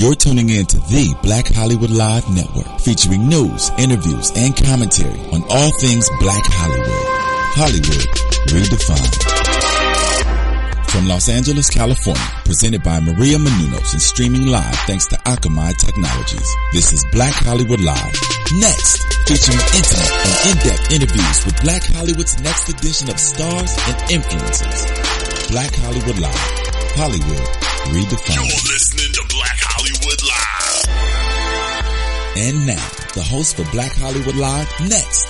You're tuning in to the Black Hollywood Live Network, featuring news, interviews, and commentary on all things Black Hollywood. Hollywood redefined. From Los Angeles, California, presented by Maria Menounos and streaming live thanks to Akamai Technologies. This is Black Hollywood Live. Next, featuring intimate and in-depth interviews with Black Hollywood's next edition of stars and influencers. Black Hollywood Live. Hollywood redefined. And now, the host for Black Hollywood Live, next.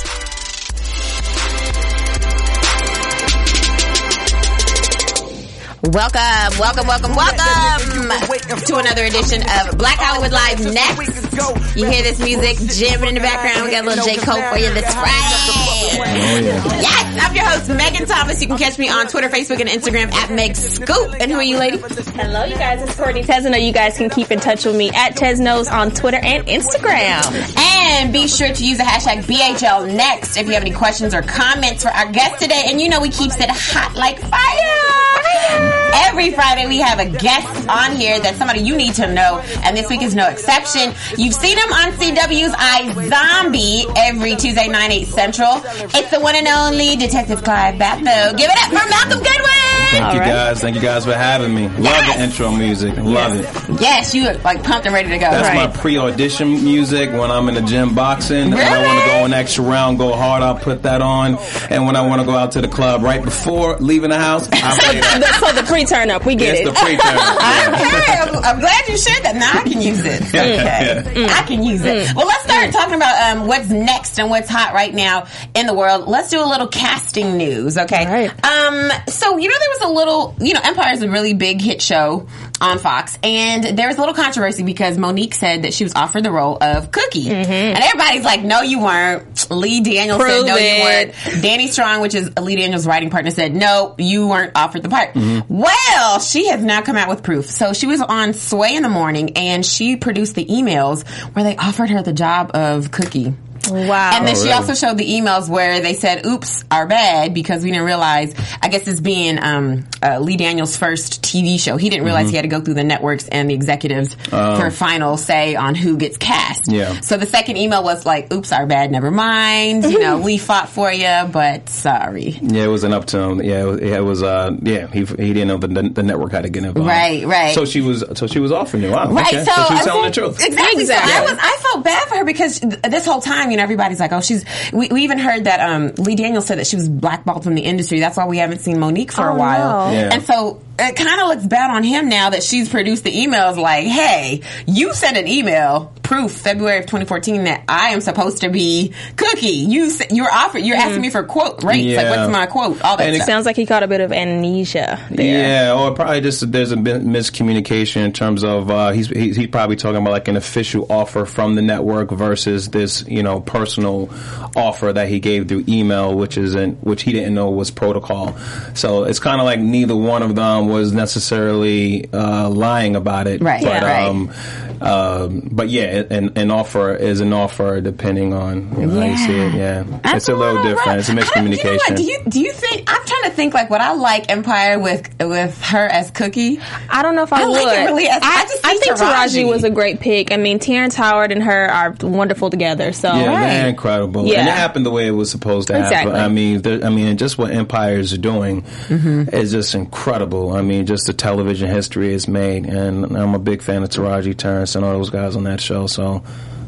Welcome, welcome, welcome, welcome to another edition of Black Hollywood Live Next. You hear this music jamming in the background. We got a little J. Cole for you this Friday. Oh, yes, I'm your host, Megan Thomas. You can catch me on Twitter, Facebook, and Instagram at Meg Scoop. And who are you, lady? Hello, you guys. It's Courtney Tesno. You guys can keep in touch with me at Tesnos on Twitter and Instagram. And be sure to use the hashtag BHL Next if you have any questions or comments for our guest today. And you know we keeps it hot like fire. Every Friday we have a guest on here that's somebody you need to know, and this week is no exception. You've seen him on CW's I Zombie every Tuesday, 9, 8 Central. It's the one and only Detective Clive Batho. Give it up for Malcolm Goodwin! Thank you guys. Thank you guys for having me. Love the intro music. Love it. Yes, you look like pumped and ready to go. That's right. my pre-audition music when I'm in the gym boxing and I want to go an extra round, go hard. I'll put that on. And when I want to go out to the club right before leaving the house, I play that. so the pre-turn up, we get It's it. the pre-turn. Okay, I'm, I'm glad you shared that. Now I can use it. Okay, I can use it. Well, let's start talking about um, what's next and what's hot right now in the world. Let's do a little casting news, okay? Right. Um, so you know there was a little, you know, Empire is a really big hit show on Fox, and there was a little controversy because Mo'Nique said that she was offered the role of Cookie, mm-hmm. and everybody's like, "No, you weren't." Lee Daniels said, Prove "No, you weren't." Danny Strong, which is Lee Daniels' writing partner, said, "No, you weren't offered the part." Mm-hmm. Well, she has now come out with proof. So she was on Sway in the morning, and she produced the emails where they offered her the job of Cookie. Wow. And then Oh, she really? also showed the emails where they said, "Oops, our bad," because we didn't realize. I guess it's being um, uh, Lee Daniels' first TV show. He didn't realize Mm-hmm. he had to go through the networks and the executives for final say on who gets cast. Yeah. So the second email was like, "Oops, our bad. Never mind. You know, we fought for you, but sorry." Yeah, it was an up to him. Yeah, it was, it was uh, yeah, he, he didn't know the, the network had to get involved. Right, right. So she was, so she was offering you. Wow. Right, okay. so, she was telling the truth. Exactly. Exactly. So I was, I felt bad for her because th- this whole time, you know, everybody's like, "Oh, she's." We, we even heard that um, Lee Daniels said that she was blackballed from the industry. That's why we haven't seen Mo'Nique for a Oh, while. no. Yeah. And so it kind of looks bad on him now that she's produced the emails. Like, hey, you sent an email, proof, February of 2014, that I am supposed to be Cookie. You you're offered. You're asking me for quote rates. Like, what's my quote? All that And it. Sounds like he caught a bit of amnesia there. Yeah, or probably just there's a bit miscommunication in terms of uh, he's he's he's probably talking about like an official offer from the network versus this you know personal offer that he gave through email, which isn't which he didn't know was protocol. So it's kind of like neither one of them was necessarily uh, lying about it. Right, But, right. Um, um, but yeah, an, an offer is an offer depending on you know, how you see it. Yeah, That's it's a little different. rough. It's a miscommunication. you know? Do you do you think to think like what I like Empire with with her as Cookie? I don't know if I, I would. like it really as- I just I think Taraji. Taraji was a great pick. I mean, Terrence Howard and her are wonderful together. So Yeah, Right. they're incredible, Yeah. and it happened the way it was supposed to happen. Exactly. I mean, there- I mean, just what Empire is doing Mm-hmm. is just incredible. I mean, just the television history is made, and I'm a big fan of Taraji Terrence and all those guys on that show. So,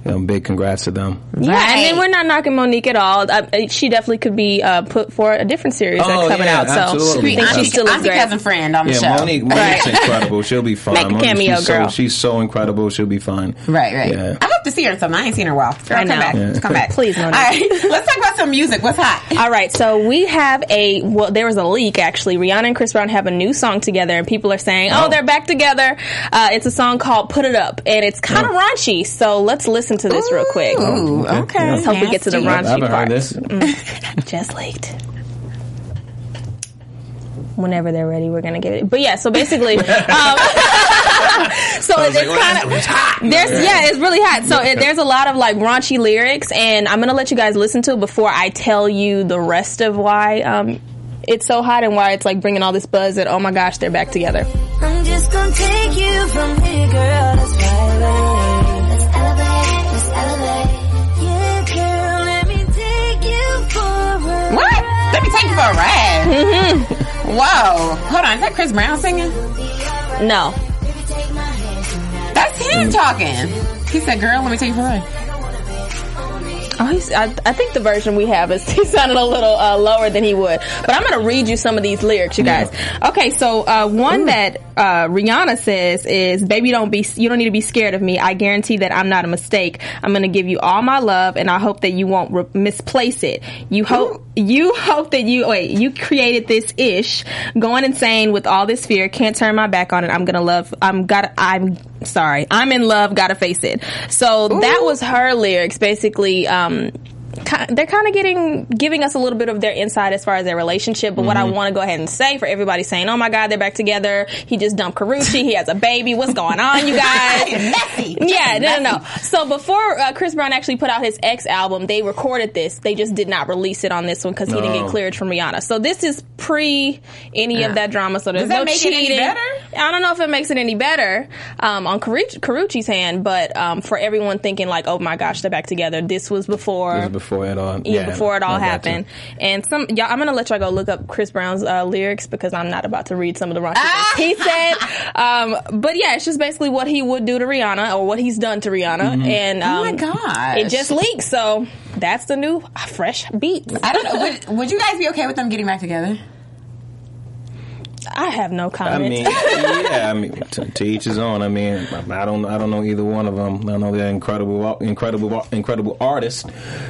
you know, big congrats to them. Yeah, Right. and then we're not knocking Mo'Nique at all. Uh, she definitely could be uh, put for a different series Oh, that's coming yeah, out. So absolutely. I think Auntie, she still is Auntie great. cousin friend on the Yeah, show. Mo'Nique, Mo'Nique's incredible. She'll be fine. Make a Mo'Nique, cameo, she's girl. So, she's so incredible. She'll be fine. Right, right. Yeah. I hope to see her in something. I ain't seen her in a while. Girl, I come back. Yeah. Come back. Please, Mo'Nique. All right. Let's talk about some music. What's hot? All right, so we have a well. There was a leak actually. Rihanna and Chris Brown have a new song together, and people are saying, "Oh, Oh. they're back together." Uh, it's a song called "Put It Up," and it's kind of Oh. raunchy. So let's listen to this real quick. Ooh, okay. Let's hope we get to the Nasty. raunchy I haven't part. heard this. Just leaked. Whenever they're ready, we're gonna get it. But yeah, so basically, um, so it's like, well, kind of hot. there's yeah, it's really hot. So it, there's a lot of like raunchy lyrics, and I'm gonna let you guys listen to it before I tell you the rest of why um, it's so hot and why it's like bringing all this buzz. That oh my gosh, they're back together. I'm just just gonna take you from here, girl. Let's fly take you for a ride. Mm-hmm. Whoa. Hold on. Is that Chris Brown singing? No. That's him talking. He said, girl, let me take you for a ride. Oh, he's, I, I think the version we have is he sounded a little uh, lower than he would. But I'm going to read you some of these lyrics, you guys. Okay, so uh, one that uh, Rihanna says is, "Baby, don't be you don't need to be scared of me. I guarantee that I'm not a mistake. I'm going to give you all my love, and I hope that you won't re- misplace it. You hope you hope that you wait. You created this ish, going insane with all this fear. Can't turn my back on it. I'm gonna love. I'm got. I'm sorry. I'm in love. Gotta face it. So that was her lyrics, basically. Um, they're kind of getting giving us a little bit of their insight as far as their relationship. But what I want to go ahead and say for everybody saying, "Oh my God, they're back together." He just dumped Karrueche. He has a baby. What's going on, you guys? Messy. Yeah, no, no, no. So before uh, Chris Brown actually put out his X album, they recorded this. They just did not release it on this one because he didn't get cleared from Rihanna. So this is pre any of that drama. So there's Does that no make it cheating. any better? I don't know if it makes it any better um, on Karrueche, Karrueche's hand, but um, for everyone thinking like, oh my gosh, they're back together. This was before. This is before it all. yeah, before it all I you. happened, and some y'all, I'm gonna let y'all go look up Chris Brown's uh, lyrics because I'm not about to read some of the raunchy Ah! things he said. Um, but yeah, it's just basically what he would do to Rihanna or what he's done to Rihanna, and um, Oh my god, it just leaked. So that's the new uh, fresh beat. I don't know. Would, would you guys be okay with them getting back together? I have no comment. I mean, yeah. I mean, to, to each his own. I mean, I don't, I don't know either one of them. I know they're incredible, incredible, incredible artists.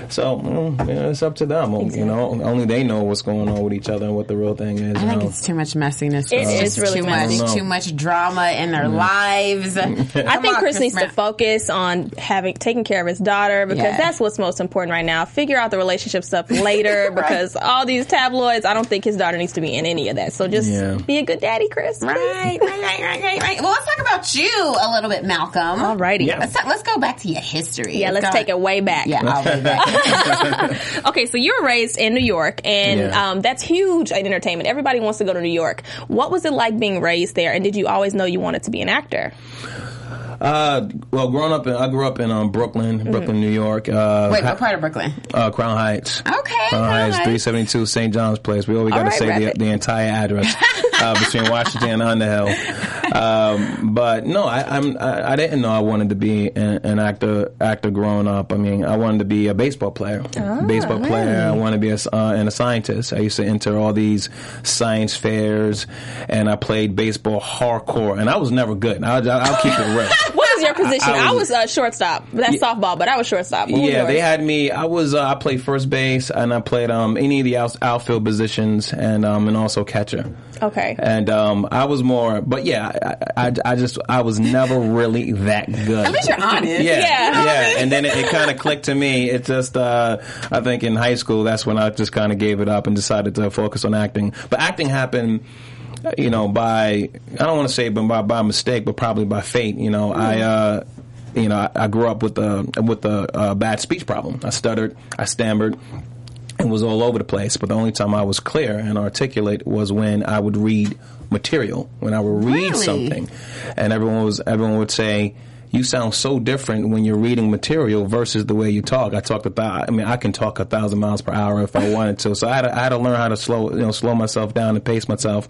So mm, yeah, it's up to them. You know, only they know what's going on with each other and what the real thing is. I think know? it's too much messiness. It It's is just really too messy. much. Know. Too much drama in their lives. I think Chris needs to focus on having taking care of his daughter because Yeah. that's what's most important right now. Figure out the relationship stuff later because all these tabloids, I don't think his daughter needs to be in any of that. So just Yeah. Be a good daddy, Chris. Right, right, right, right, right, right. Well, let's talk about you a little bit, Malcolm. Alrighty. Yeah. Let's talk, let's go back to your history. Yeah, let's go- take it way back. Yeah, I'll be back. Okay, so you were raised in New York, and Yeah. um, that's huge in entertainment. Everybody wants to go to New York. What was it like being raised there, and did you always know you wanted to be an actor? Uh, well, growing up, in, I grew up in um, Brooklyn, Brooklyn, New York. Uh, Wait, ha- what part of Brooklyn? uh, Crown Heights. Okay, Crown Crown Heights, Heights. 372 St. John's Place. We always got to right, say the, the entire address uh, between Washington and Underhill. Um, but no, I, I'm, I, I didn't know I wanted to be an, an actor. Actor growing up. I mean, I wanted to be a baseball player. Ah, baseball player. I wanted to be a, uh, and a scientist. I used to enter all these science fairs, and I played baseball hardcore. And I was never good. I'll, I'll keep it real. Was your position? I, I was, was- uh, shortstop. That's softball, but I was shortstop. What Yeah, yours? they had me. I was. Uh, I played first base, and I played um, any of the out, outfield positions, and um, and also catcher. Okay. And um, I was more, but yeah, I, I, I just I was never really that good. At least you're honest. Yeah, Yeah. yeah, and then it, it kind of clicked to me. It just, uh, I think in high school, that's when I just kind of gave it up and decided to focus on acting. But acting happened, you know, by I don't want to say but by by mistake, but probably by fate. You know, I. Uh, you know, I, I grew up with a with a uh, bad speech problem. I stuttered, I stammered, and was all over the place. But the only time I was clear and articulate was when I would read material. When I would read Really? something, and everyone was everyone would say. You sound so different when you're reading material versus the way you talk. I talk a thou- I mean, I can talk a thousand miles per hour if I wanted to. So I had to, I had to learn how to slow, you know, slow myself down and pace myself.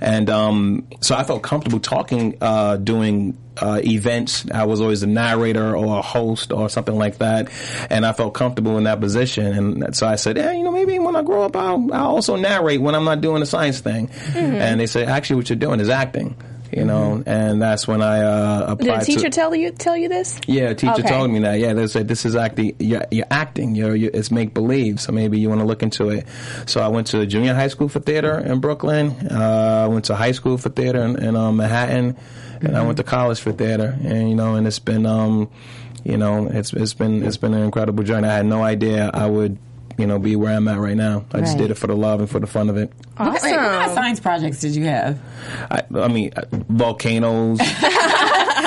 And um, so I felt comfortable talking, uh, doing uh, events. I was always a narrator or a host or something like that, and I felt comfortable in that position. And so I said, "Yeah, you know, maybe when I grow up, I'll, I'll also narrate when I'm not doing the science thing." And they said, "Actually, what you're doing is acting." You know, and that's when I uh, Did applied. a teacher to, tell you tell you this? yeah, a teacher Okay. told me that. Yeah, they said this is acting. You're, you're acting. You're, you it's make believe. So maybe you want to look into it. So I went to junior high school for theater in Brooklyn. Uh, I went to high school for theater in, in um, Manhattan, and I went to college for theater. And you know, and it's been, um, you know, it's it's been it's been an incredible journey. I had no idea I would. You know, be where I'm at right now. I just Right. did it for the love and for the fun of it. Wait, what kind of science projects did you have? I, I mean, uh, volcanoes.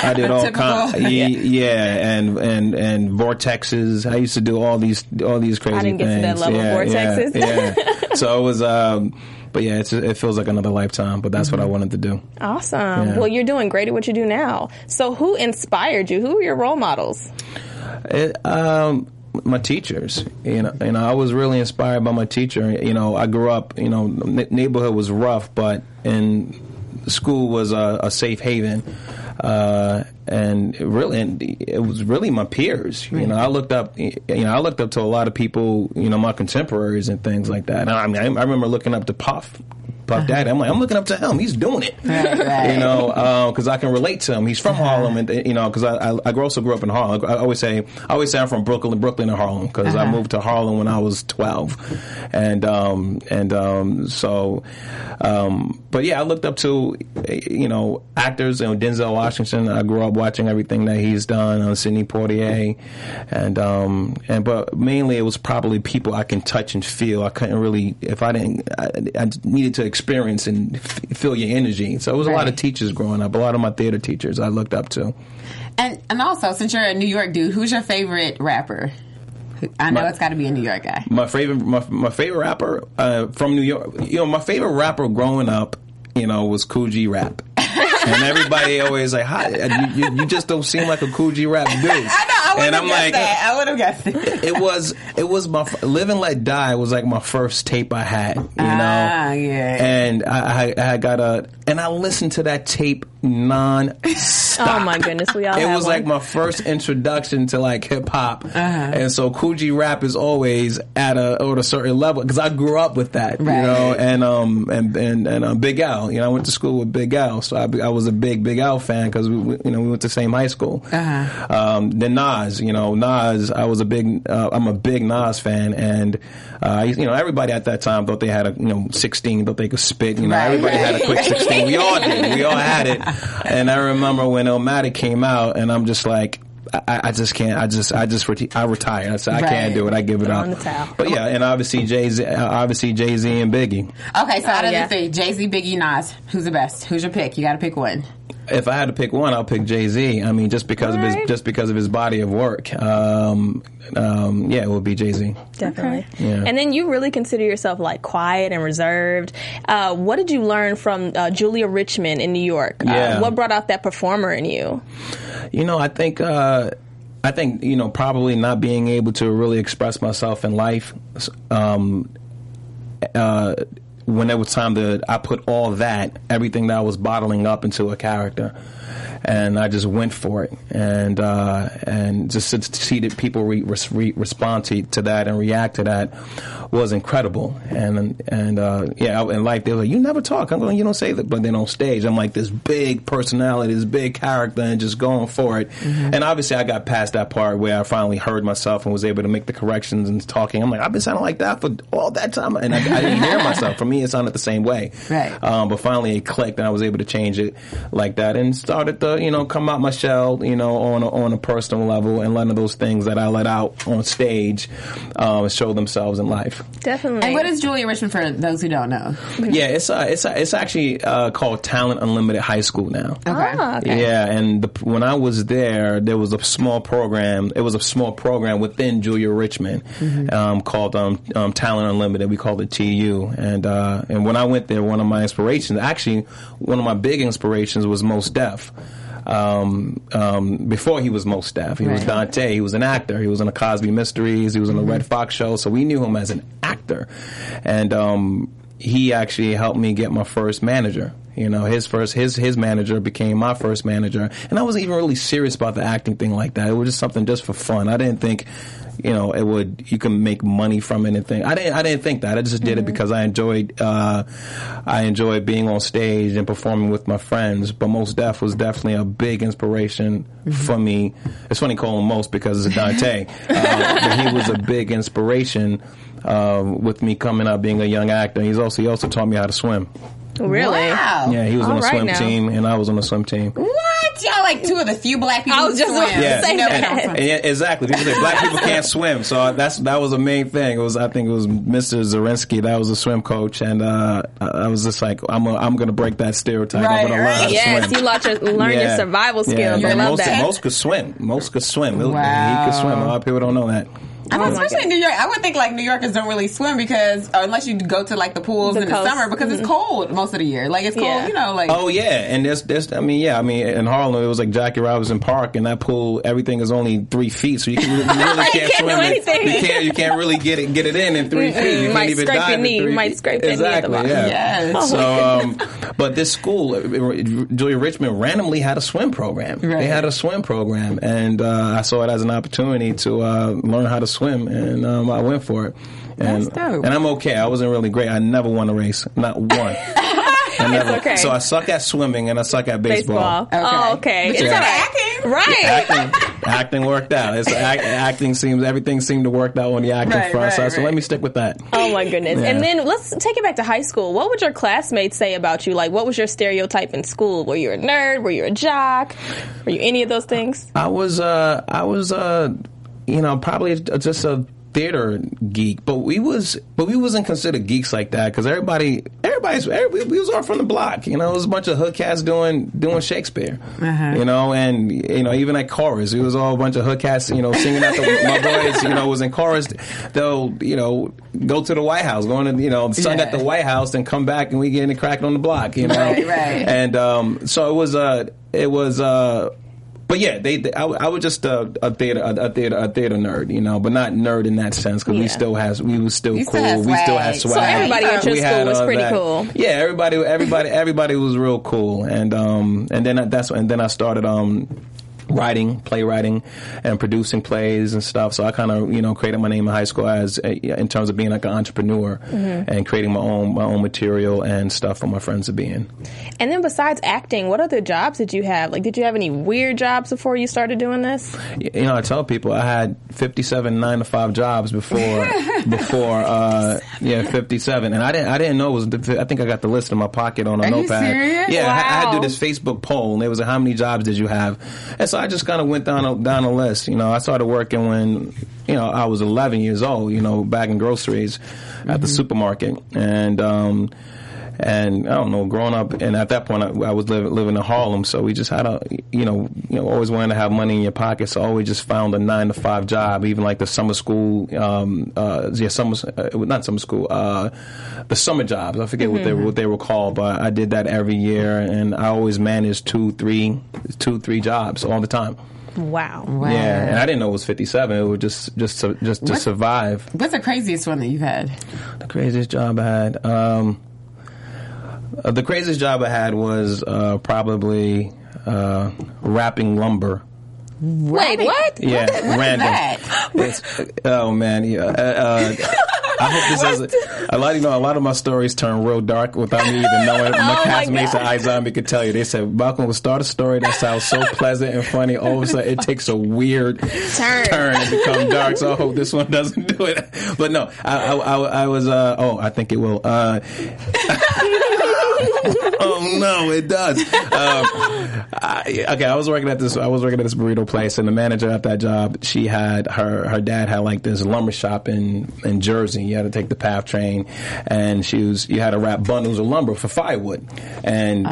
I did all Typical. kind, yeah, yeah, and and and vortexes. I used to do all these all these crazy things. I didn't get to things. that level of yeah, vortexes. Yeah, yeah. so it was. Um, but yeah, it's, it feels like another lifetime. But that's what I wanted to do. Awesome. Yeah. Well, you're doing great at what you do now. So, who inspired you? Who are your role models? It, um, my teachers, you know, you know, I was really inspired by my teacher. You know, I grew up, you know, n- neighborhood was rough, but in school was a, a safe haven. Uh, and it really, and it was really my peers. You know, I looked up, you know, I looked up to a lot of people, you know, my contemporaries and things like that. And I mean, I, I remember looking up to Puff. Puff Daddy. I'm like, I'm looking up to him. He's doing it. Right, right. You know, because I can relate to him. He's from Harlem, and you know, because I, I I also grew up in Harlem. I always say I always say I'm from Brooklyn, Brooklyn and Harlem, because I moved to Harlem when I was 12, and um and um so, um but yeah, I looked up to you know actors. You know, Denzel Washington. I grew up watching everything that he's done on Sidney Poitier, and um and but mainly it was probably people I can touch and feel. I couldn't really if I didn't I, I needed to experience and f- feel your energy. So it was a lot of teachers growing up. A lot of my theater teachers I looked up to. And and also, since you're a New York dude, who's your favorite rapper? I know My- it's got to be a New York guy. My favorite, my, my favorite rapper uh, from New York. You know, my favorite rapper growing up, you know, was Kool G Rap. and everybody always like, "Hi, you, you, you just don't seem like a Kool G Rap dude." I know. I would and have I'm guessed like, that. I would have guessed it. it was it was my Live and Let Die was like my first tape I had, you know. Ah, yeah. And I, I I got a and I listened to that tape non. Oh my goodness, we all It was one. like my first introduction to like hip hop, Uh-huh. and so G rap is always at a at a certain level because I grew up with that, Right. you know, and um and and and um, Big L, you know, I went to school with Big L, so I, I was a big Big L fan because we, we you know we went to the same high school. Uh-huh. Um, then Nas, you know, Nas, I was a big uh, I'm a big Nas fan, and uh, you know everybody at that time thought they had a you know 16, thought they could spit, you know, Right. everybody had a quick 16. We all did, we all had it, and I remember when Illmatic came out, and I'm just like. I, I just can't. I just, I just, reti- I retired. I said, I Right. can't do it. I give it Throw up. in the towel. But yeah, and obviously Jay Z, uh, obviously Jay Z and Biggie. Okay, so oh, out of yeah. the three, Jay Z, Biggie, Nas, who's the best? Who's your pick? You got to pick one. If I had to pick one, I'll pick Jay Z. I mean, just because of his, just because of his body of work. Um, um, yeah, it would be Jay Z. Definitely. Yeah. And then you really consider yourself like quiet and reserved. Uh, what did you learn from uh, Julia Richman in New York? Yeah. Uh, what brought out that performer in you? You know, I think uh, I think you know probably not being able to really express myself in life. Um, uh, when it was time to, I put all that, everything that I was bottling up into a character, and I just went for it, and uh, and just to see that people re- re- respond to, to that and react to that was incredible, and and uh, yeah, in life they were like, you never talk, I'm going, you don't say that, but then on stage I'm like this big personality, this big character, and just going for it, and obviously I got past that part where I finally heard myself and was able to make the corrections and talking. I'm like, I've been sounding like that for all that time, and I, I didn't hear myself. For me, it sounded the same way, Right. um, but finally it clicked, and I was able to change it like that, and started to you know come out my shell, you know, on a, on a personal level, and letting those things that I let out on stage um, show themselves in life. Definitely. And what is Julia Richman for those who don't know? Yeah, it's uh, it's uh, it's actually uh, called Talent Unlimited High School now. Okay. Ah, okay. Yeah, and the, when I was there, there was a small program. It was a small program within Julia Richman um, called um, um, Talent Unlimited. We called it TU. And uh, and when I went there, one of my inspirations, actually, one of my big inspirations was Mos Def. Um, um, before he was Mos Def, he was Dante. He was an actor. He was in the Cosby Mysteries. He was on the Redd Foxx Show. So we knew him as an actor, and um, he actually helped me get my first manager. You know, his first his his manager became my first manager, and I wasn't even really serious about the acting thing like that. It was just something just for fun. I didn't think, you know, it would you can make money from anything. I didn't I didn't think that. I just did it because I enjoyed uh, I enjoyed being on stage and performing with my friends. But Mos Def was definitely a big inspiration for me. It's funny calling Mos because it's Dante, uh, but he was a big inspiration. Uh, with me coming up being a young actor, he's also he also taught me how to swim. Really? Wow. Yeah, he was on All the right swim now. team, and I was on the swim team. What? Y'all like two of the few black people I was just swim. about to Yeah, say You that. we And exactly. People say black people can't swim, so that's that was a main thing. It was I think it was Mr. Zarinsky that was a swim coach, and uh, I I was just like I'm a, I'm gonna break that stereotype. Right, I'm gonna learn how right. to Yes, swim. you learn your, learn your Yeah. survival Yeah, skills. I love most, that. Mos could swim. Mos could swim. Wow. He Wow. could swim. A lot of people don't know that. I mean, Oh especially in New York. I would think like New Yorkers don't really swim because, unless you go to like the pools The in coast. the summer because it's cold most of the year. Like it's cold, Yeah. you know, like. Oh yeah, and there's there's I mean yeah I mean in Harlem it was like Jackie Robinson Park and that pool everything is only three feet so you, can, you really can't, can't swim it. anything. you can't you can't really get it get it in in 3 feet you Might can't even scrape dive your in knee. You Might scrape your knee exactly yeah Yes. so um but this school uh, Julia Richman randomly had a swim program Right. they had a swim program and uh, I saw it as an opportunity to uh, learn how to swim and um, I went for it and That's dope. and I'm okay I wasn't really great I never won a race not one. I okay. So I suck at swimming and I suck at Baseball. baseball. Oh, okay. But It's you all got right. acting. Right. Acting, acting worked out. It's act, acting seems everything seemed to work out on the acting Right, front. so, right, so let me stick with that. Oh my goodness. Yeah. And then let's take it back to high school. What would your classmates say about you? Like, what was your stereotype in school? Were you a nerd? Were you a jock? Were you any of those things? I was, uh, I was, uh, you know, probably just a theater geek, but we was, but we wasn't considered geeks like that because everybody, everybody's, everybody, we was all from the block. You know, it was a bunch of hood cats doing doing Shakespeare. You know, and you know, even at chorus, it was all a bunch of hood cats. You know, singing at the my boys. You know, was in chorus. They'll, you know, go to the White House, going to, you know, sung Yeah. at the White House, and come back and we getting it cracking on the block. You know, Right, right. and um, so it was, uh, it was. Uh, but yeah, they, they I, I was just a, a theater, a, a theater, a theater nerd, you know, but not nerd in that sense because Yeah. we still has, we was still You cool. still we still had swag. So everybody at your We school was pretty that. cool. Yeah, everybody, everybody, everybody was real cool, and um, and then I- that's and then I started um. Writing, playwriting, and producing plays and stuff. So I kind of, you know, created my name in high school as a, in terms of being like an entrepreneur Mm-hmm. and creating my own my own material and stuff for my friends to be in. And then besides acting, what other jobs did you have? Like, did you have any weird jobs before you started doing this? you know, I tell people I had 57 nine to five jobs before, before, uh, yeah, 57. And I didn't, I didn't know it was, I think I got the list in my pocket on a Are notepad. Yeah, I, I had to do this Facebook poll and it was like, how many jobs did you have? And so I just kind of went down a, down a list. You know, I started working when, you know, I was 11 years old, you know, bagging groceries at the supermarket. And, um, and I don't know, growing up, and at that point, I, I was living, living in Harlem, so we just had a, you know, you know, always wanting to have money in your pocket, so I always just found a nine to five job, even like the summer school, um, uh, yeah, summer, uh, not summer school, uh, the summer jobs. I forget what they were, what they were called, but I did that every year, and I always managed two, three, two, three jobs all the time. Wow. Yeah, and I didn't know it was fifty seven. It was just, just, to, just to What? survive. What's the craziest one that you've had? The craziest job I had. Um, uh, the craziest job I had was uh, probably uh, wrapping lumber. Wait, what? Yeah, random. that? It's- oh man, yeah. I hope this doesn't. A lot, you know, a lot of my stories turn real dark without me even knowing. My Oh, castmates at iZombie could tell you. They said Malcolm will start a story that sounds so pleasant and funny. All of a sudden, it takes a weird Turn. turn and become dark. So I hope this one doesn't do it. But no, I, I, I, I was. Uh, oh, I think it will. Uh, oh no, it does. Um, I, okay, I was working at this. I was working at this burrito place, and the manager at that job, she had her her dad had like this lumber shop in in Jersey. You had to take the PATH train, and she was you had to wrap bundles of lumber for firewood, and uh,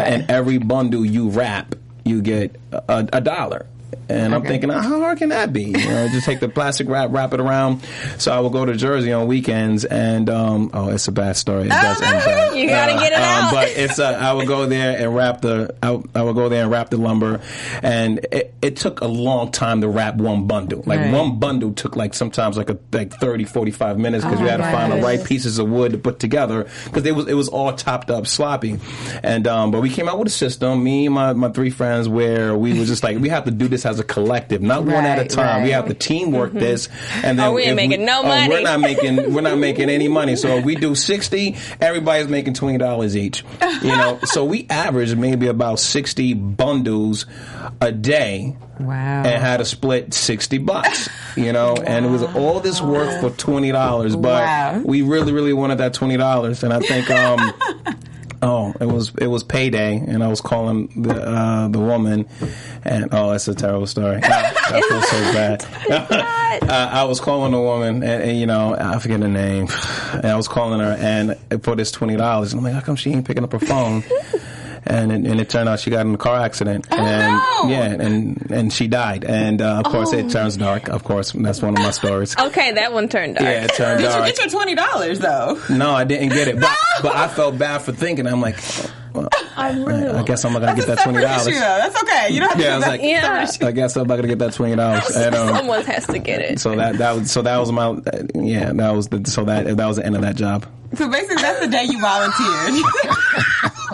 okay. and every bundle you wrap, you get a, a dollar. And I'm Okay. thinking, how hard can that be? You know, just take the plastic wrap, wrap it around. So I would go to Jersey on weekends, and um, oh, it's a bad story. It does end bad. You gotta get it um, out. But it's uh, I would go there and wrap the I, I would go there and wrap the lumber, and it, it took a long time to wrap one bundle. Like Right. one bundle took like sometimes like a like 30, 45 minutes because Oh, you had to find the right pieces of wood to put together because it was it was all chopped up sloppy, and um, but we came out with a system. Me and my, my three friends where we was just like we have to do this as a collective, not one at a Right, time. We have to teamwork this, and then Oh, we ain't making no oh, money. we're not making we're not making any money. So if we do sixty, everybody's making twenty dollars each. You know, so we average maybe about sixty bundles a day. Wow. And had to split sixty bucks, you know, and it was all this work for twenty dollars, but Wow. we really, really wanted that twenty dollars, and I think, um, oh, it was it was payday, and I was calling the uh, the woman, and oh, that's a terrible story. I, I feel so bad. uh, I was calling the woman, and, and you know, I forget her name, and I was calling her, and for this twenty dollars, I'm like, how come she ain't picking up her phone? and it, and it turned out she got in a car accident, Oh, and no. yeah, and and she died, and uh, of course Oh. it turns dark. Of course, that's one of my stories. Okay, that one turned dark. Yeah, it turned dark. Did you dark. get your twenty dollars though? No, I didn't get it, but but I felt bad for thinking. I'm like, well, I I guess I'm not gonna get that twenty dollars. though. That's okay. You don't have to Yeah, I was that. like, Yeah. I guess I'm not gonna get that twenty dollars. And, um, Someone has to get it. so that that was so that was my yeah that was the so that that was the end of that job. So basically, that's the day you volunteered.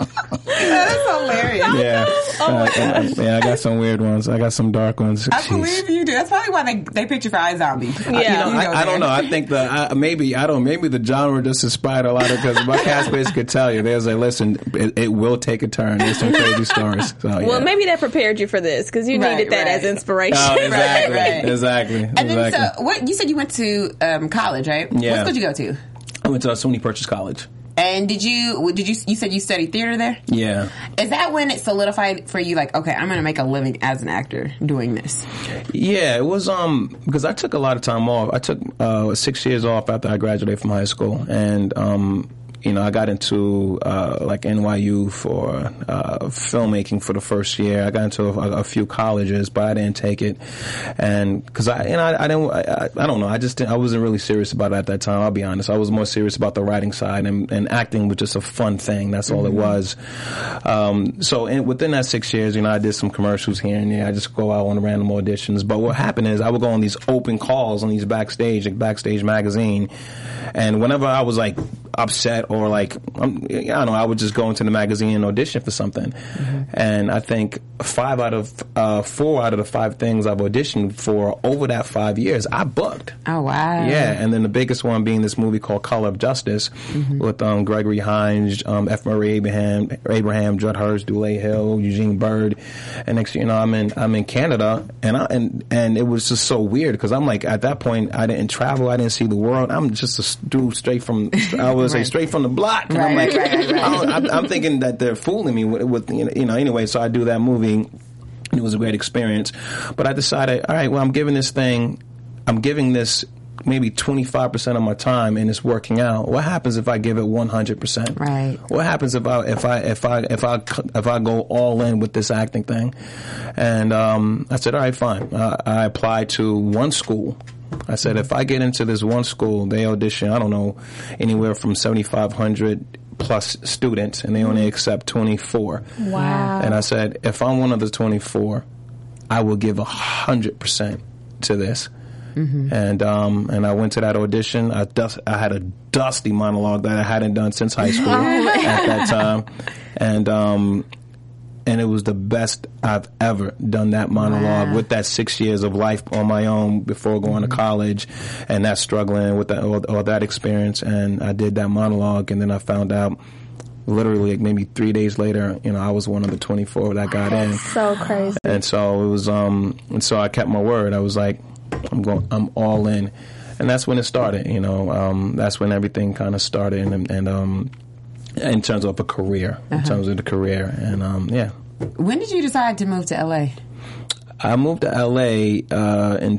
that is hilarious. Yeah, Oh my Uh, yeah. I got some weird ones. I got some dark ones. I Jeez. believe you do. That's probably why they, they picked you for iZombie. Yeah. You know, I, go I don't know. I think the I, maybe I don't. Maybe the genre just inspired a lot of because my castmates could tell you. There's like, listen, it, it will take a turn. There's some crazy stories. So, yeah. Well, maybe that prepared you for this because you Right, needed that right. as inspiration. Oh, exactly, Right, right. exactly, And then, so what you said you went to um, college, right? Yeah. What school did you go to? I went to SUNY Purchase College. And did you did you you said you studied theater there? Yeah. Is that when it solidified for you? Like, okay, I'm going to make a living as an actor doing this. Yeah, it was um because I took a lot of time off. I took uh, six years off after I graduated from high school, and um you know I got into uh, like NYU for uh, filmmaking for the first year. I got into a, a few colleges, but I didn't take it, and because I and I, I didn't I, I, don't know I just didn't, I wasn't really serious about it at that time. I'll be honest. I was more serious about the writing side, and, and acting was just a fun thing. That's all it was. Um, so in, within that six years, you know, I did some commercials here and there. I just go out on random auditions. But what happened is I would go on these open calls on these backstage, like Backstage Magazine, and whenever I was like upset or like I'm, I don't know, I would just go into the magazine and audition for something. And I think five out of uh, four out of the five things I've auditioned for over that five years, I booked. Oh wow! Yeah, and then the biggest one being this movie called Color of Justice with um, Gregory Hines, um, F. Murray Abraham, Abraham, Judd Hirsch, Dule Hill, Eugene Byrd, and next, you know, I'm in I'm in Canada, and I and and it was just so weird because I'm like at that point I didn't travel, I didn't see the world. I'm just a dude straight from I would say Right. straight from the block, and I'm like right, right, right. Don't- I'm, I'm thinking that they're fooling me with, with you know, you know anyway. So I do that movie. It was a great experience, but I decided, all right, well, I'm giving this thing, I'm giving this maybe 25% of my time and it's working out. What happens if I give it 100%? Right. What happens if I if I if I if I if I go all in with this acting thing? And um, I said, all right, fine. Uh, I applied to one school. I said, if I get into this one school, they audition. I don't know anywhere from 7,500 plus students, and they only accept 24. Wow. And I said, if I'm one of the 24, I will give hundred percent to this. And um, and I went to that audition. I dust, I had a dusty monologue that I hadn't done since high school at that time, and um, and it was the best I've ever done that monologue Wow. with that six years of life on my own before going to college, and that struggling with that all, all that experience. And I did that monologue, and then I found out. Literally, like maybe three days later, you know, I was one of the twenty-four that got in. So crazy. And so it was, um, and so I kept my word. I was like, I'm going, I'm all in. And that's when it started, you know, um, that's when everything kind of started and, and, um, in terms of a career, in terms of the career. And, um, yeah. When did you decide to move to LA? I moved to LA uh, in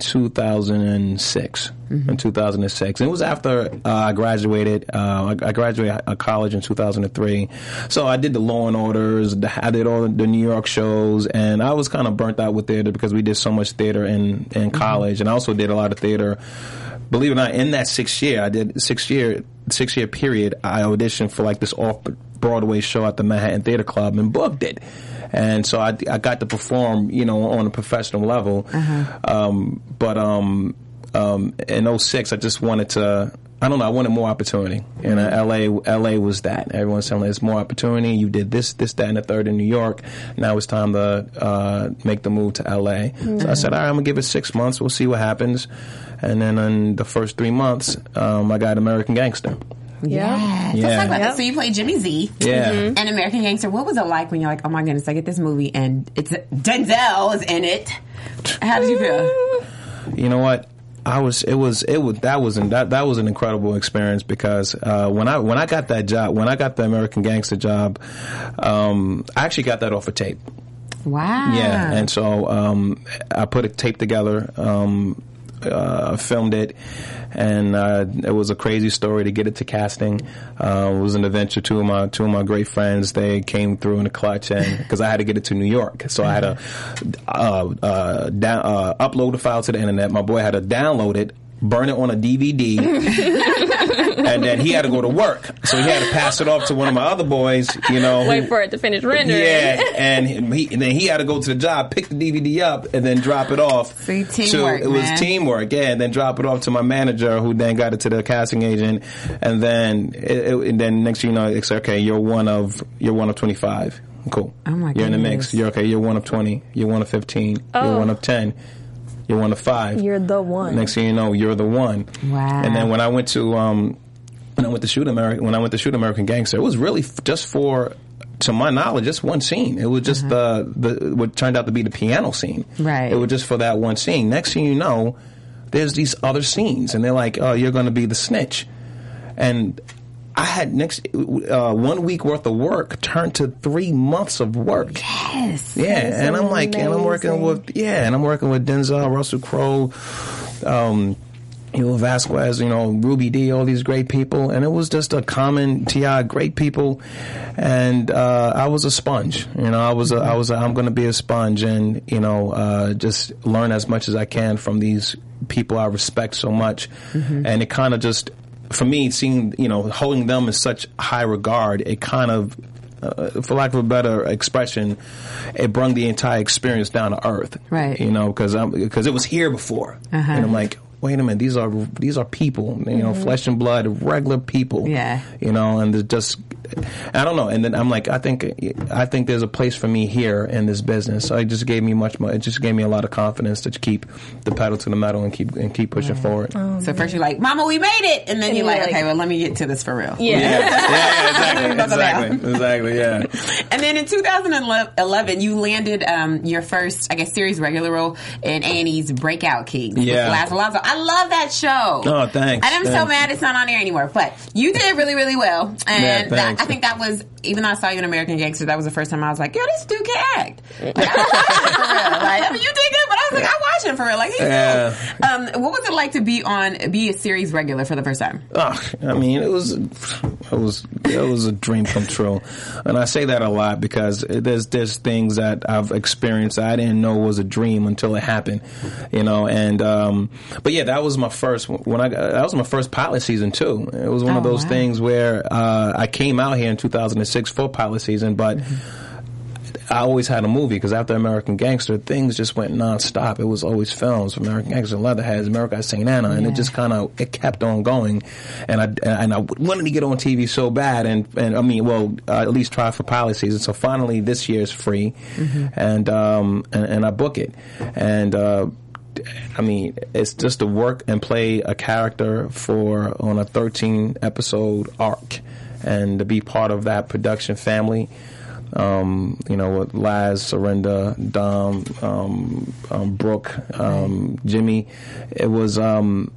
2006. In 2006, and it was after uh, I graduated. Uh, I, I graduated college in 2003, so I did the Law and Orders. the- I did all the New York shows, and I was kind of burnt out with theater because we did so much theater in in college, and I also did a lot of theater. Believe it or not, in that six year, I did six year six year period. I auditioned for like this off Broadway show at the Manhattan Theater Club and booked it. And so I, I got to perform, you know, on a professional level. Um, but um, um, in 06, I just wanted to. I don't know. I wanted more opportunity, and uh, LA, LA was that. Everyone's telling me it's more opportunity. You did this, this, that, and the third in New York. Now it's time to uh, make the move to LA. So I said, all right, I'm gonna give it six months. We'll see what happens. And then in the first three months, um, I got American Gangster. Yeah. So, Yeah. let's talk about Yep. that. so you played Jimmy Z. Yeah. And American Gangster. What was it like when you're like, oh my goodness, I get this movie and it's Denzel is in it. How did you feel? you know what I was it was it was that was an, that that was an incredible experience because uh, when I when I got that job when I got the American Gangster job um, I actually got that off a tape Wow. yeah and so um, I put a tape together um, uh, filmed it, and uh, it was a crazy story to get it to casting. Uh, it was an adventure. Two of my two of my great friends they came through in the clutch, and because I had to get it to New York, so I had to uh, uh, down, uh, upload the file to the internet. My boy had to download it. Burn it on a DVD, and then he had to go to work, so he had to pass it off to one of my other boys. You know, Wait for it to finish rendering. yeah, and he, and then he had to go to the job, pick the DVD up, and then drop it off. See, to- teamwork, it was man. teamwork, yeah. And then drop it off to my manager, who then got it to the casting agent, and then it, it- and then next thing you know, it's okay. You're one of you're one of twenty five. Cool. Oh my You're in the mix. You're okay. You're one of twenty. You're one of fifteen. You're Oh. one of ten. You're one of five. You're the one. Next thing you know, you're the one. Wow. And then when I went to um, when I went to shoot American, when I went to shoot American Gangster, it was really f- just for, to my knowledge, just one scene. It was just the the what turned out to be the piano scene. Right. It was just for that one scene. Next thing you know, there's these other scenes, and they're like, "Oh, you're going to be the snitch," and. I had next uh, one week worth of work turned to three months of work. Yes. Yeah, and I'm like, and I'm working with, yeah, and I'm working with Denzel, Russell Crowe, um, you know, Vasquez, you know, Ruby Dee, all these great people, and it was just a common T.I., great people, and uh, I was a sponge. You know, I was, a, I was, a, I'm going to be a sponge, and you know, uh, just learn as much as I can from these people I respect so much, and it kind of just, for me, seeing, you know, holding them in such high regard, it kind of uh, for lack of a better expression, it brought the entire experience down to earth. Right. You know, because because it was here before, Uh-huh. and I'm like, wait a minute, these are these are people, you know, mm-hmm. flesh and blood, regular people. Yeah. You know, and they're just, I don't know. And then I'm like, I think I think there's a place for me here in this business. So it just gave me much more. It just gave me a lot of confidence to keep the pedal to the metal and keep and keep pushing forward. So first you're like, "Mama, we made it," and then And you're you're like, like- "Okay, well, let me get to this for real." Yeah. Yeah, yeah, yeah, exactly, exactly, exactly, yeah. And then in 2011, you landed um, your first, I guess, series regular role in A&E's Breakout Kings. with Yeah. Laz Alonso. I love that show. Oh, thanks, And I'm so mad it's not on air anymore. But you did really, really well. And Yeah, that, thanks. I think that was, even though I saw you in American Gangster, that was the first time I was like, yo, this dude can act. Like, I watch him for real. Like, I mean, you did good, but I was like, I watch him for real. Like, he's Yeah. good. Um, what was it like to be on, be a series regular for the first time? Ugh, I mean, it was, it was, it was a dream come true, and I say that a lot because there's there's things that I've experienced that I didn't know was a dream until it happened, you know. And um, but yeah, that was my first when I got, that was my first pilot season too. It was one Oh, of those wow. things where uh, I came out here in 2006 for pilot season, but. I always had a movie because after American Gangster, things just went nonstop. It was always films, American Gangster, Leatherheads, Miracle at St. Anna, and it just kind of it kept on going. And I and I wanted to get on TV so bad, and and I mean, well, at least try for pilot season. So finally, this year is free, and um and, and I book it, and. uh I mean, it's just to work and play a character for on a 13 episode arc, and to be part of that production family. Um, you know, with Laz, Serinda, Dom, um, um, Brooke, um, Jimmy. It was, um,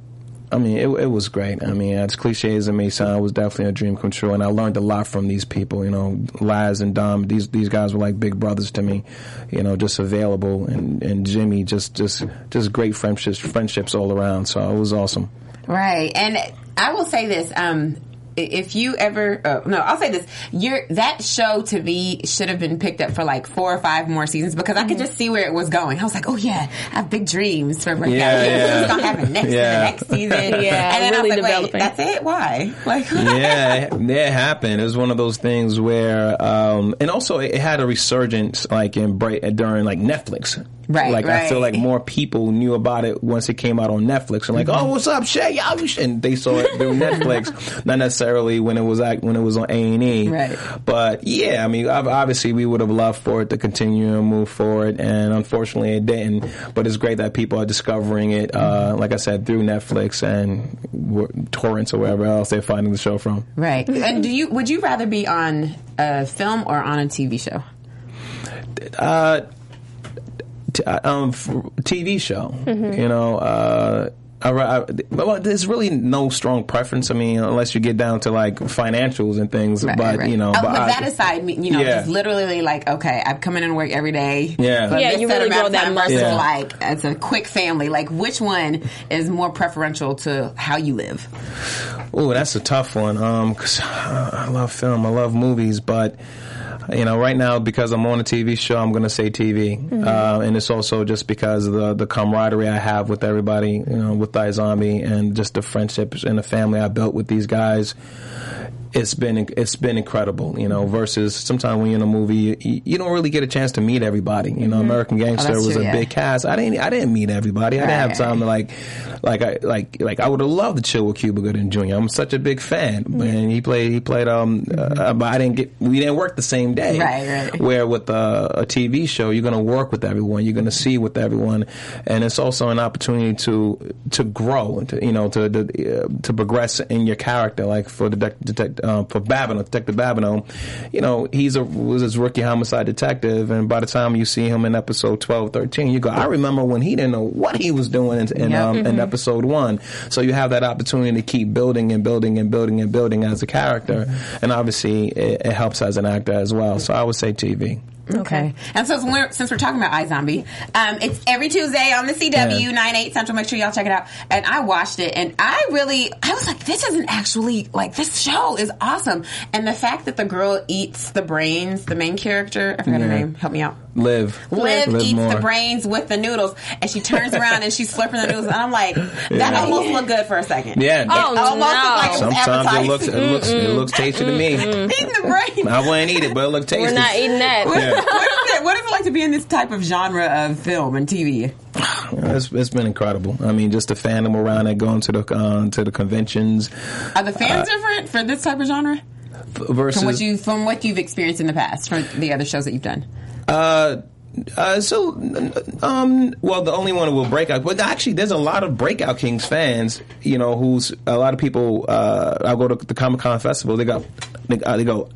I mean, it, it was great. I mean, as cliche as it may sound, it was definitely a dream come true, and I learned a lot from these people. You know, Laz and Dom. These these guys were like big brothers to me. You know, just available, and and Jimmy, just just just great friendships friendships all around. So it was awesome. Right. And I will say this, um, if you ever, uh, no, I'll say this. Your that show to me should have been picked up for like four or five more seasons because I could just see where it was going. I was like, oh yeah, I have big dreams for Breakout. Yeah, yeah. What's gonna happen next Yeah. next season? Yeah, and then really I was like, developing. wait, that's it? Why? Like, yeah, it, it happened. It was one of those things where, um, and also it, it had a resurgence like in break during like Netflix. Right, Like I feel like more people knew about it once it came out on Netflix. And like, Mm-hmm. oh, what's up, Shea? Y'all, and they saw it through Netflix, not necessarily when it was act when it was on A and E. Right. But yeah, I mean, obviously we would have loved for it to continue and move forward, and unfortunately it didn't. But it's great that people are discovering it, uh, like I said, through Netflix and torrents or wherever else they're finding the show from. right. And do you would you rather be on a film or on a TV show? Uh, t- uh, um, f- TV show. You know, uh, I, I, well, there's really no strong preference. I mean, unless you get down to like financials and things. Right, but right. you know, oh, but but I- that aside, you know, Yeah. just literally like, okay, I'm coming in and work every day. Yeah. but Yeah, you set really grow that muscle. Yeah. like it's a quick family. Like, which one is more preferential to how you live? Oh, that's a tough one. Um, cause I love film, I love movies, but you know, right now because I'm on a TV show, I'm going to say TV, uh, and it's also just because of the the camaraderie I have with everybody, you know, with iZombie, and just the friendships and the family I built with these guys. It's been it's been incredible, you know. Versus sometimes when you're in a movie, you, you don't really get a chance to meet everybody. You know, American Gangster Oh, was true, a yeah. big cast. I didn't I didn't meet everybody. I didn't have time to like like I like like I would have loved to chill with Cuba Gooding Jr. I'm such a big fan, and he played he played um, uh, but I didn't get we didn't work the same day. Right, right. Where with uh, a TV show, you're going to work with everyone, you're going to see with everyone, and it's also an opportunity to to grow, and to, you know, to to, uh, to progress in your character. Like for the dec- detect uh, for Babineaux, Detective Babineaux, you know, he's a was his rookie homicide detective, and by the time you see him in episode 12, 13, you go, I remember when he didn't know what he was doing in, in, Yep. um, in episode one. So you have that opportunity to keep building and building and building and building as a character, and obviously it, it helps as an actor as well. So I would say TV. Okay. And so since we're, since we're talking about iZombie, um, it's every Tuesday on the CW, Yeah. 9, 8 Central. Make sure y'all check it out. And I watched it and I really, I was like, this isn't actually, like, this show is awesome. And the fact that the girl eats the brains, the main character, I forgot her name, help me out. Live, Liv, eats more. the brains with the noodles, and she turns around and she's slurping the noodles, and I'm like, that almost looked good for a second. Yeah. Oh, almost no. like it Sometimes it looks it looks it looks tasty to me. Eating the brains. I wouldn't eat it, but it looked tasty. We're not eating that. Yeah. what, is it, what is it like to be in this type of genre of film and TV? It's, it's been incredible. I mean, just the fandom around it, going to the uh, to the conventions Are the fans different for this type of genre versus from what you from what you've experienced in the past from the other shows that you've done? Uh, uh, so, um, well, the only one who will break out, but actually, there's a lot of Breakout Kings fans. You know, who's a lot of people. Uh, I go to the Comic Con festival. They go, they, uh, they go.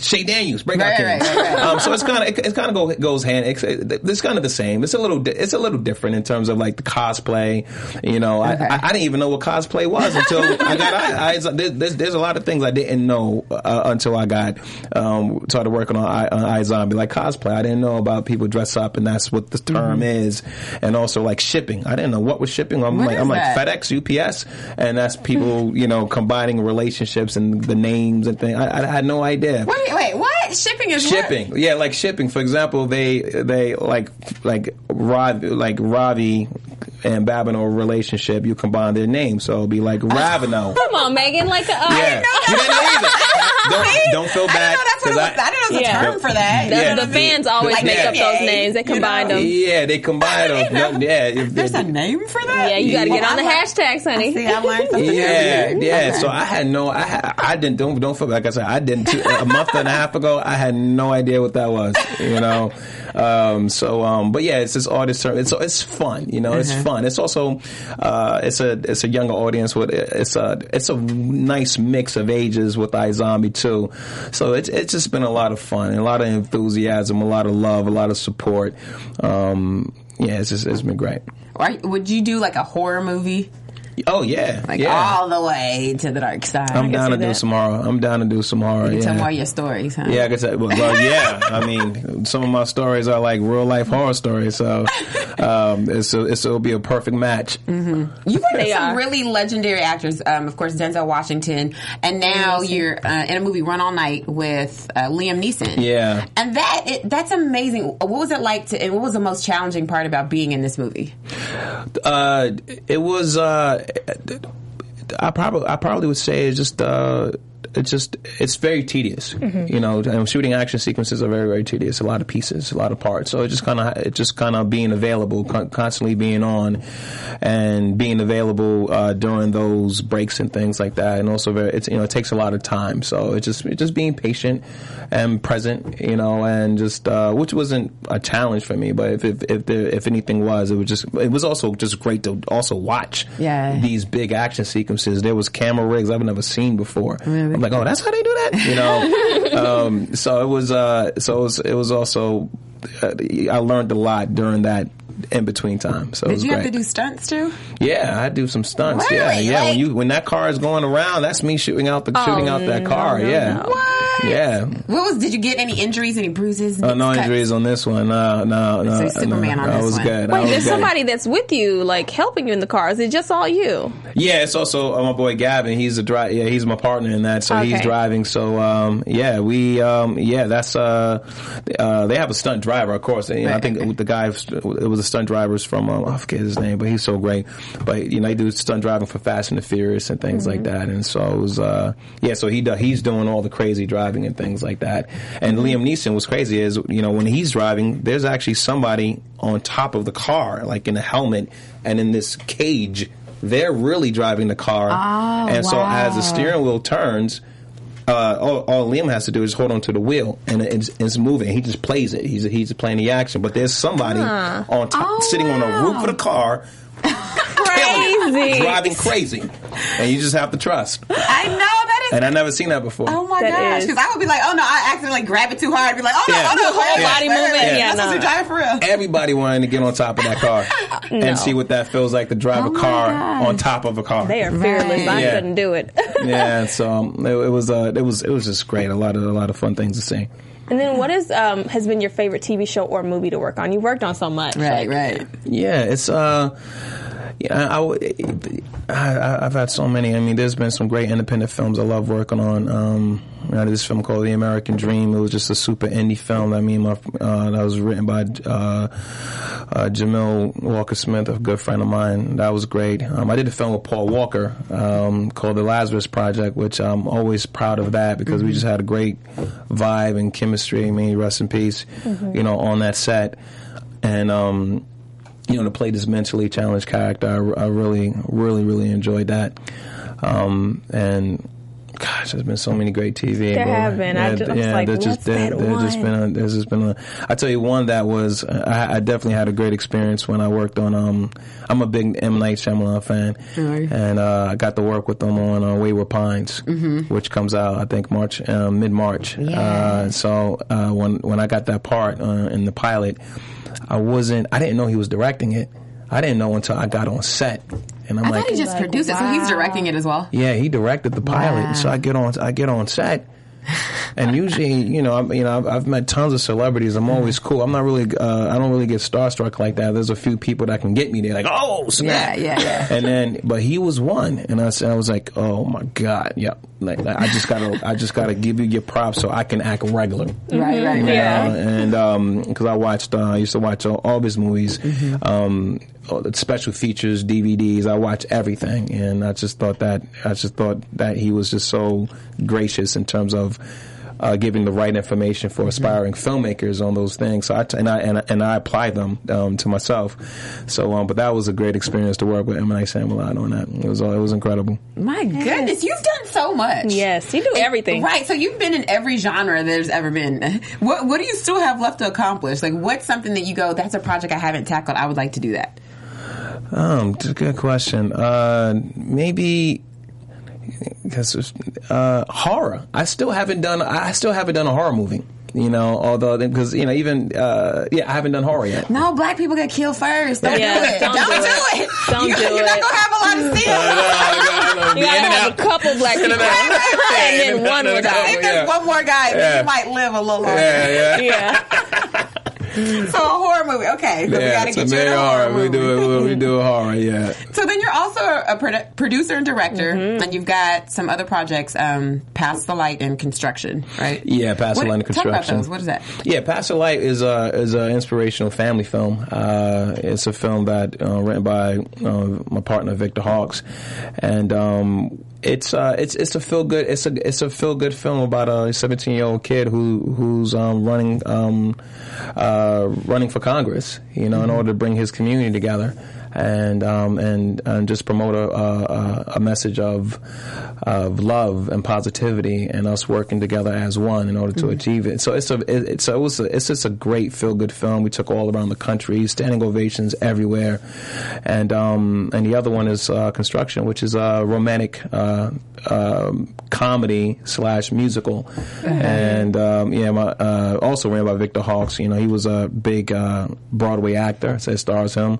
Shea Daniels, Breakout Right, Kings. right, right, right. Um, so it's kind of it, it's kind of go, goes hand. It's, it's kind of the same. It's a little di- it's a little different in terms of like the cosplay. You know, Okay. I, I, I didn't even know what cosplay was until I got. I, I, there's, there's a lot of things I didn't know uh, until I got um, started working on, I, on iZombie, like cosplay. I didn't know about people dress up, and that's what the term is. And also like shipping. I didn't know what was shipping. I'm What like I'm like? FedEx, UPS, and that's people you know combining relationships and the names and things. I, I had no idea Wait, wait, what? Shipping is what? shipping yeah like shipping for example they they like like Ravi like Ravi and Babineaux relationship you combine their names so it'll be like Ravino Come on, Megan. Like, uh, yeah you didn't either don't, don't feel I bad didn't know that's what it 'cause was. I, didn't know there was Yeah. term for that. the, Yeah. the fans always Like make up those names. They You know? combine them. yeah they combine them No, yeah if- There's a name for that. Yeah, you got to get on the I- hashtags, honey. See, I learned something. Yeah, every day. yeah. Okay. So I had no, I had, I didn't don't don't feel like I said I didn't two, a month and a half ago. I had no idea what that was, you know. Um, so, um, but yeah, it's this artist term. It's it's fun, you know. It's fun. It's also uh, it's a it's a younger audience with it's a it's a nice mix of ages with iZombie too. So it's it's just been a lot of fun, a lot of enthusiasm, a lot of love, a lot of support. Um, yeah, it's just it's been great. Right? would you do like a horror movie, Oh yeah, like yeah. all the way to the dark side? I'm down to do that. some horror. I'm down to do some horror. You yeah. tell more of your stories, huh? Yeah, I guess. Well, well, yeah. I mean, some of my stories are like real life horror stories, so um, it's, a, it's it'll be a perfect match. You worked with They some really legendary actors. Um, of course, Denzel Washington, and now you're uh, in a movie Run All Night with uh, Liam Neeson. Yeah. and that it, that's amazing. What was it like to? And what was the most challenging part about being in this movie? Uh, it was. I probably I probably would say it's just. Uh, it's just it's very tedious, you know. And shooting action sequences are very very tedious. A lot of pieces, a lot of parts. So it just kind of it just kind of being available, con- constantly being on, and being available uh, during those breaks and things like that. And also very it's you know it takes a lot of time. So it's just it's just being patient and present, you know, and just uh, which wasn't a challenge for me, but if if if, there, if anything was, it was just it was also just great to also watch Yeah. these big action sequences. There was camera rigs I've never seen before. I'm like, oh, that's how they do that, you know. um, so it was, uh, so it was, it was also. Uh, I learned a lot during that in between time. So it Did you great. have to do stunts too? Yeah, I do some stunts. Yeah, Really? yeah. Like- when you when that car is going around, that's me shooting out the shooting out that car. yeah, What? Yeah. What was? Did you get any injuries? Any bruises? Uh, no cuts? injuries on this one. No, no, no. So Superman no, on I this was one. good. Wait, was there's good. somebody that's with you, like helping you in the car. Is it just all you? Yeah, it's also uh, my boy Gavin. He's a dri- Yeah, he's my partner in that. So he's driving. So um, yeah, we um, yeah, that's uh, uh, they have a stunt driver, of course. And, you know, I think the guy it was a stunt driver's from um, I forget his name, but he's so great. But you know, they do stunt driving for Fast and the Furious and things like that. And so it was uh, yeah, so he do, he's doing all the crazy driving and things like that. And Liam Neeson was crazy is you know when he's driving, there's actually somebody on top of the car, like in a helmet and in this cage. They're really driving the car, and so as the steering wheel turns, uh, all, all Liam has to do is hold on to the wheel, and it's, it's moving. He just plays it. He's he's playing the action, but there's somebody on top, sitting on the roof of the car, Crazy. driving crazy, and you just have to trust. I know. And I never seen that before. Oh my That gosh! Because I would be like, oh no, I accidentally grab it too hard. I'd be like, oh no, Yeah. oh no, The whole wait, body wait, wait, movement, wait. yeah, That's no. what you're for real. Everybody wanted to get on top of that car and see what that feels like to drive Oh a car gosh. on top of a car. They are fearless. I Yeah. couldn't do it. yeah, so um, it, it was uh, it was it was just great. A lot of a lot of fun things to see. and then, what is um, has been your favorite TV show or movie to work on? You worked on so much. Right, Like, right. Yeah, it's uh, yeah, I, I've had so many. I mean, there's been some great independent films I love working on. Um, I had this film called The American Dream. It was just a super indie film. I mean, my uh, that was written by uh, uh, Jamil Walker Smith, a good friend of mine. That was great. Um, I did a film with Paul Walker um, called The Lazarus Project, which I'm always proud of that because we just had a great vibe and chemistry. I mean, rest in peace, you know, on that set. And um, you know, to play this mentally challenged character, I, I really, really, really enjoyed that. Um, and gosh, there's been so many great TV. There have been. I ju- I was like, there's what's there, there's just been a, there's just been a. I tell you one that was I, I definitely had a great experience when I worked on. Um, I'm a big M Night Shyamalan fan, and uh, I got to work with them on uh, Wayward Pines, Mm-hmm. which comes out I think March, uh, mid March. Uh, so uh, when when I got that part uh, in the pilot, I wasn't. I didn't know he was directing it. I didn't know until I got on set, and I'm I like, thought he just Like, produced it, so he's directing it as well. yeah, he directed the pilot. Wow. So I get on, I get on set, and usually, you know, I'm, you know, I've, I've met tons of celebrities. I'm always cool. I'm not really, uh, I don't really get starstruck like that. There's a few people that can get me there, like, oh, snap, Yeah, yeah, yeah. And then, but he was one, and I, said, I was like, oh my god, yeah, like I just gotta, I just gotta give you your props so I can act regular. Right, right, Yeah. Uh, and because I watched, uh, I used to watch all, all of his movies, um, all the special features, DVDs. I watched everything, and I just thought that I just thought that he was just so gracious in terms of. Uh, giving the right information for aspiring filmmakers on those things, so I t- and I and, I- and I applied them um, to myself. So, um, but that was a great experience to work with M Night Shyamalan on that. It was uh, it was incredible. My goodness, you've done so much. Yes, you do everything. Right, so you've been in every genre there's ever been. What What do you still have left to accomplish? Like, what's something that you go, that's a project I haven't tackled. I would like to do that. Um, it's a good question. Uh, maybe because uh, horror. I still haven't done. I still haven't done a horror movie. You know, although because you know even uh, yeah, I haven't done horror yet. No, black people get killed first. Don't Yeah, do it. don't Don't, do do it. it. Don't you, do You're not gonna have a lot of steals. You gotta have a couple black people, and then one will die. If there's one more guy, then Yeah. you might live a little longer. Yeah, yeah. Yeah. So a horror movie. Okay, so we Yeah, gotta so get you in maybe a horror horror. We movie. do it. We do a horror. Yeah. So then you're also a produ- producer and director, and you've got some other projects, um, Past the Light and Construction, right? Yeah, Past the Light and Talk about Construction. those. What is that? Yeah, Pass the Light is a is an inspirational family film. Uh, it's a film that uh, written by uh, my partner Victor Hawks, and um, it's uh, it's it's a feel good it's a it's a feel good film about a 17 year old kid who who's um, running um, uh, running for Congress. You know, in order to bring his community together. And um, and and just promote a, a, a message of of love and positivity and us working together as one in order to achieve it. So it's a it, it's a, it was a, it's just a great feel good film. We took all around the country, standing ovations everywhere, and um, and the other one is uh, Construction, which is a romantic uh, um comedy slash musical, and um, yeah, my, uh, also ran by Victor Hawks. You know, he was a big uh, Broadway actor, so it stars him,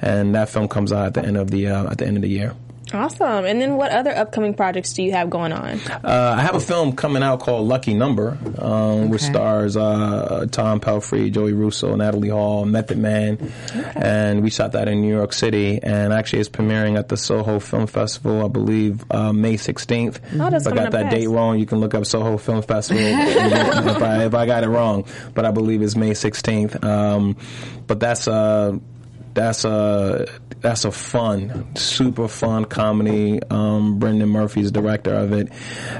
and that film comes out at the end of the uh, at the end of the year. Awesome. And then what other upcoming projects do you have going on? Uh, I have a film coming out called Lucky Number, um, which stars uh, Tom Pelphrey, Joey Russo, Natalie Hall, Method Man, and we shot that in New York City. And actually, it's premiering at the Soho Film Festival, I believe, uh, May 16th. Oh, if I got that date wrong, you can look up Soho Film Festival if, I, if I got it wrong. But I believe it's May 16th. Um, but that's uh, that's a that's a fun, super fun comedy. Um, Brendan Murphy's director of it,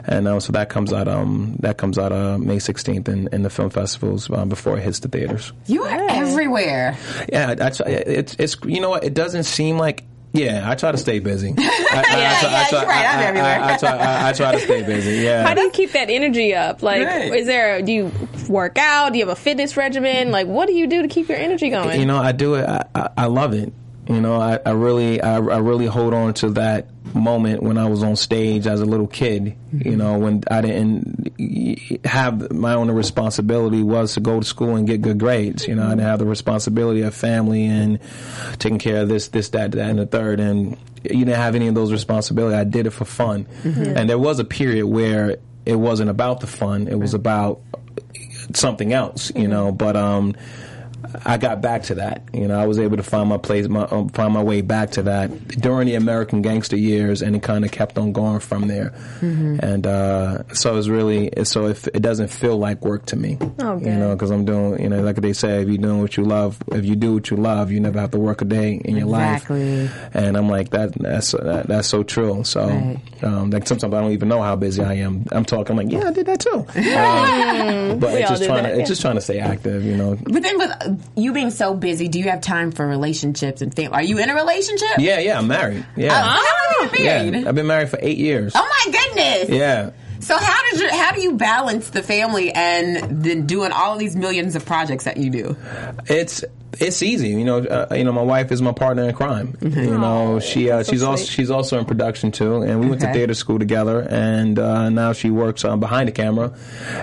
and uh, so that comes out um, that comes out uh, May 16th in, in the film festivals uh, before it hits the theaters. You are everywhere. Yeah, I try, it's it's you know what it doesn't seem like. Yeah, I try to stay busy. I, I, I try, yeah, I try, you're right, I'm I- I- everywhere. I, try, I, I try to stay busy. Yeah. How do you keep that energy up? Like, Right. is there, do you work out? Do you have a fitness regimen? Like, what do you do to keep your energy going? You know, I do it. I, I, I love it. You know, I, I really, I, I really hold on to that moment when I was on stage as a little kid. You know, when I didn't have my own responsibility was to go to school and get good grades. You know, I didn't have the responsibility of family and taking care of this, this, that, that, and the third. And you didn't have any of those responsibilities. I did it for fun. And there was a period where it wasn't about the fun. It was about something else, you know. But um, I got back to that. You know, I was able to find my place, my um, find my way back to that during the American gangster years, and it kind of kept on going from there. And uh, so it's really so if it doesn't feel like work to me, Oh, you know, because I'm doing, you know, like they say, if you're doing what you love, if you do what you love, you never have to work a day in your Exactly. life. And I'm like that. That's that, that's so true. So Right. um, like sometimes I don't even know how busy I am. I'm talking like, yeah, I did that too. Um, but it's just trying that, to, yeah. it's just trying to stay active, you know. But then, with uh, you being so busy, do you have time for relationships and family? Are you in a relationship? Yeah, yeah, I'm married. Yeah. Oh, how long have you yeah. been married? I've been married for eight years. Oh my goodness! Yeah. So how did you how do you balance the family and then doing all these millions of projects that you do? It's it's easy, you know. Uh, you know, my wife is my partner in crime. You know, she uh, she's also she's also in production too, and we went to theater school together, and uh, now she works um, behind the camera,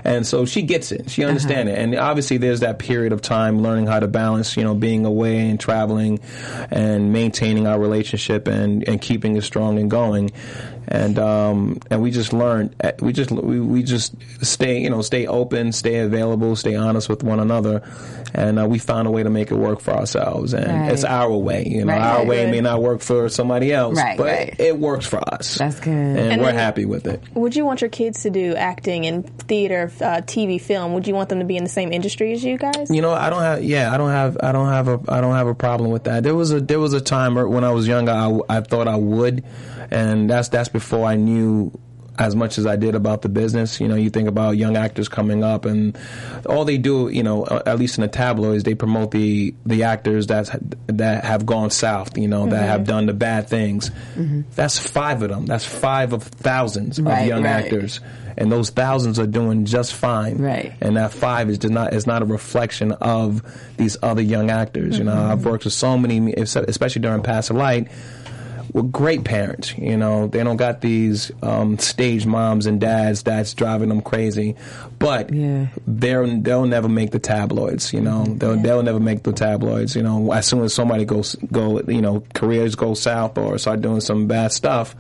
and so she gets it, she understands it, and obviously there's that period of time learning how to balance, you know, being away and traveling, and maintaining our relationship and and keeping it strong and going. And um, and we just learned uh, we just we, we just stay you know stay open stay available stay honest with one another and uh, we found a way to make it work for ourselves and Right. it's our way you know Right, our right, way right. may not work for somebody else Right, but right. it works for us That's good. and, And we're then- happy with it Would you want your kids to do acting in theater, uh, TV, film? Would you want them to be in the same industry as you guys? you know i don't have yeah i don't have i don't have a i don't have a problem with that there was a there was a time when i was younger i, I thought i would and that's that's before i knew as much as I did about the business, you know, you think about young actors coming up, and all they do, you know, uh, at least in the tabloids, they promote the the actors that that have gone south, you know, that have mm-hmm. done the bad things. Mm-hmm. That's five of them. That's five of thousands Right, of young right. actors, and those thousands are doing just fine. Right. And that five is just not is not a reflection of these other young actors. You know, mm-hmm. I've worked with so many, especially during Pass the Light, with great parents. You know, they don't got these um, stage moms and dads that's driving them crazy, but Yeah. they'll they'll never make the tabloids. You know, they'll they'll never make the tabloids. You know, as soon as somebody goes go, you know, careers go south or start doing some bad stuff.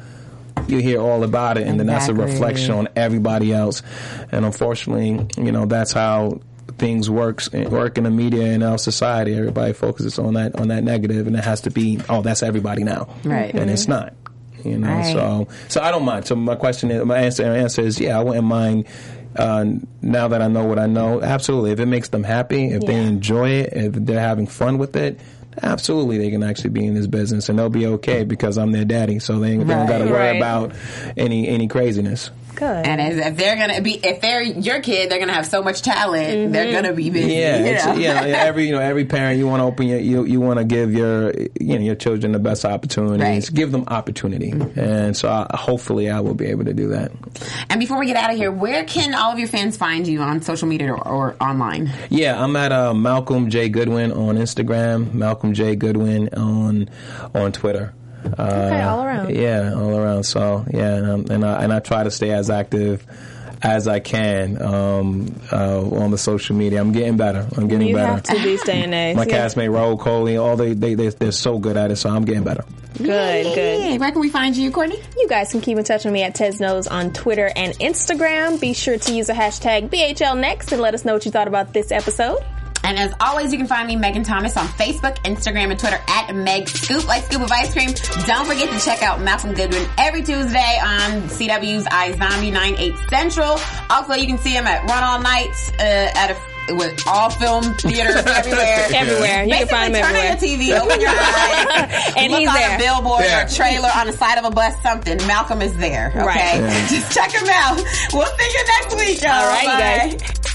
You hear all about it, and then that's a reflection on everybody else. And unfortunately, you know, that's how things works work in the media and our society. Everybody focuses on that on that negative, and it has to be oh, that's everybody now, Right. And it's not. You know, Right. so so I don't mind. So my question is, my answer, my answer is, yeah, I wouldn't mind. Uh, now that I know what I know, absolutely. If it makes them happy, if they enjoy it, if they're having fun with it, absolutely, they can actually be in this business and they'll be okay because I'm their daddy. So they, ain't- they don't Right. got to worry Right. about any any craziness. Good. And as, if they're gonna be, if they're your kid, they're gonna have so much talent. They're gonna be busy. Yeah, you know? yeah. yeah, Every you know, every parent you want to open your you you want to give your you know your children the best opportunities. Right. Mm-hmm. Give them opportunity, and so I, hopefully I will be able to do that. And before we get out of here, where can all of your fans find you on social media or, or online? Yeah, I'm at uh, Malcolm J Goodwin on Instagram, Malcolm J Goodwin on on Twitter. Uh, Okay, all around. Yeah, all around. So yeah, and, um, and I and I try to stay as active as I can um, uh, on the social media. I'm getting better. I'm getting You better. have to these day and age. My Yeah. castmate Rahul Kohli, all they they they they're so good at it. So I'm getting better. Good, good. Hey, where can we find you, Courtney? You guys can keep in touch with me at Tez Knows on Twitter and Instagram. Be sure to use the hashtag BHL Next and let us know what you thought about this episode. And as always, you can find me, Megan Thomas, on Facebook, Instagram, and Twitter at Meg Scoop, like Scoop of Ice Cream. Don't forget to check out Malcolm Goodwin every Tuesday on CW's iZombie 98 Central. Also, you can see him at Run All Nights uh, at a with all film theaters everywhere. Everywhere. You can find him turn everywhere. on your TV, open your eyes, And look he's on there. a billboard Yeah. or a trailer on the side of a bus, something. Malcolm is there. Okay, Right. Yeah. just check him out. We'll see you next week. y'all. All right, you Bye. guys.